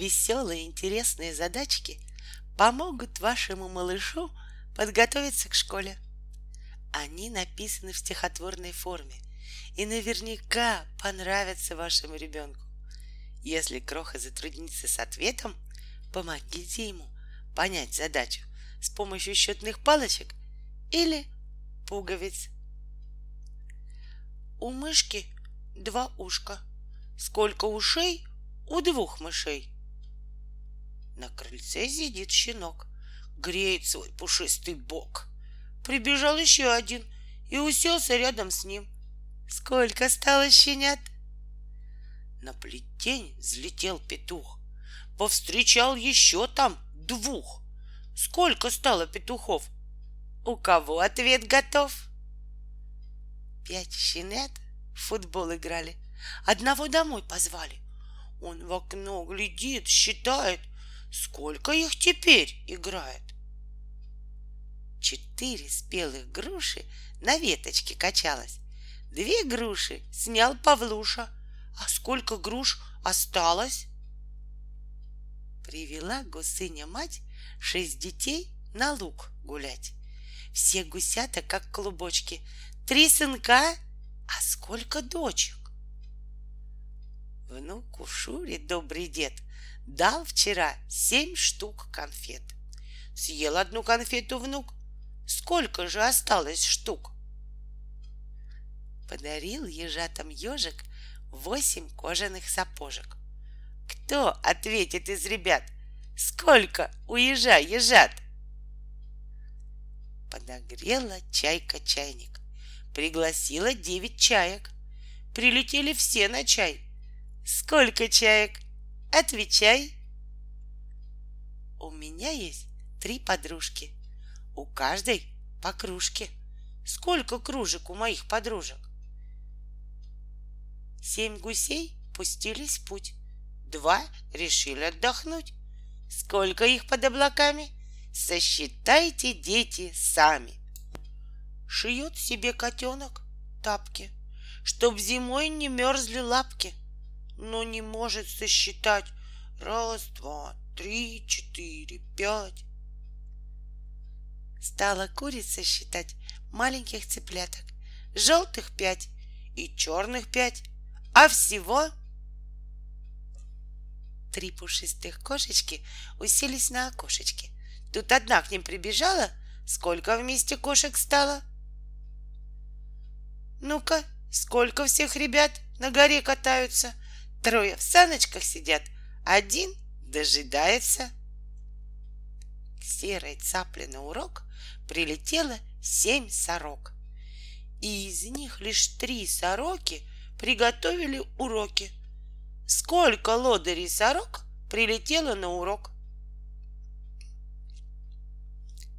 Веселые интересные задачки помогут вашему малышу подготовиться к школе. Они написаны в стихотворной форме и наверняка понравятся вашему ребенку. Если Кроха затруднится с ответом, помогите ему понять задачу с помощью счетных палочек или пуговиц. У мышки два ушка. Сколько ушей у двух мышей? На крыльце сидит щенок, греет свой пушистый бок. Прибежал еще один и уселся рядом с ним. Сколько стало щенят? На плетень взлетел петух, повстречал еще там двух. Сколько стало петухов? У кого ответ готов? Пять щенят в футбол играли, одного домой позвали. Он в окно глядит, считает, сколько их теперь играет. Четыре спелых груши на веточке качалось. Две груши снял Павлуша — а сколько груш осталось? Привела гусыня мать шесть детей на луг гулять. Все гусята, как клубочки. Три сынка, а сколько дочек? Внуку Шуре добрый дед дал вчера семь штук конфет. Съел одну конфету внук. Сколько же осталось штук? Подарил ежатам ежик восемь кожаных сапожек. Кто ответит из ребят, сколько у ежа ежат? Подогрела чайка чайник, пригласила девять чаек. Прилетели все на чай. Сколько чаек? Отвечай. У меня есть три подружки. У каждой по кружке. Сколько кружек у моих подружек? Семь гусей пустились в путь. Два решили отдохнуть. Сколько их под облаками? Сосчитайте, дети, сами. Шьет себе котенок тапки, Чтоб зимой не мерзли лапки, Но не может сосчитать Раз, два, три, четыре, пять. Стала курица считать маленьких цыпляток, Желтых пять и черных пять, а всего Три пушистых кошечки уселись на окошечке. Тут одна к ним прибежала. Сколько вместе кошек стало? Ну-ка, сколько всех ребят на горе катаются? Трое в саночках сидят, один дожидается. К серой цапле на урок прилетело семь сорок. И из них лишь три сороки приготовили уроки. Сколько лодырей сорок прилетело на урок?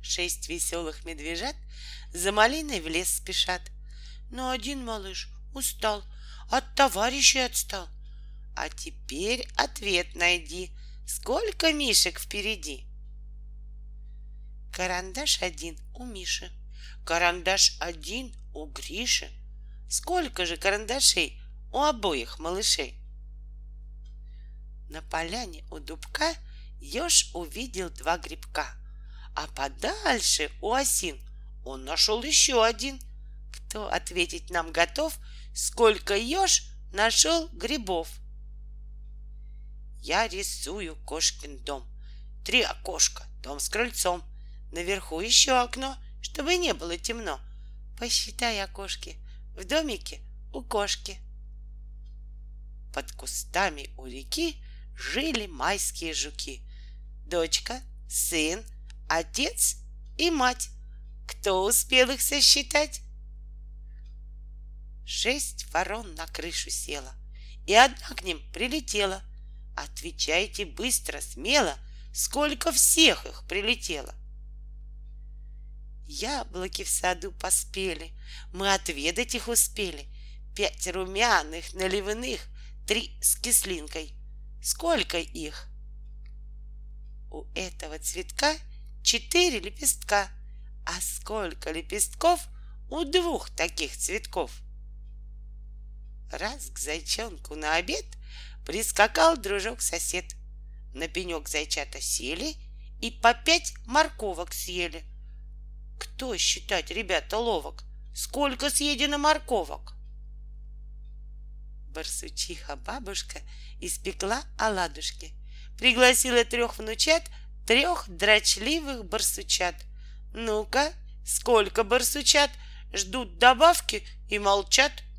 Шесть веселых медвежат за малиной в лес спешат. Но один малыш устал, от товарищей отстал. А теперь ответ найди, сколько мишек впереди. Карандаш один у Миши, карандаш один у Гриши — Сколько же карандашей у обоих малышей? На поляне у дубка еж увидел два грибка, а подальше у осин он нашел еще один. Кто ответить нам готов, сколько еж нашел грибов? Я рисую кошкин дом. Три окошка, дом с крыльцом. Наверху еще окно, чтобы не было темно. Посчитай окошки, в домике у кошки. Под кустами у реки жили майские жуки. Дочка, сын, отец и мать. Кто успел их сосчитать? Шесть ворон на крышу села, и одна к ним прилетела. Отвечайте быстро, смело, сколько всех их прилетело. Яблоки в саду поспели, мы отведать их успели. Пять румяных, наливных, три с кислинкой. Сколько их? У этого цветка четыре лепестка. А сколько лепестков у двух таких цветков? Раз к зайчонку на обед прискакал дружок-сосед. На пенек зайчата сели и по пять морковок съели. Кто считать, ребята, ловок? Сколько съедено морковок? Барсучиха бабушка испекла оладушки. Пригласила трех внучат, трех дрочливых барсучат. Ну-ка, сколько барсучат ждут добавки и молчат —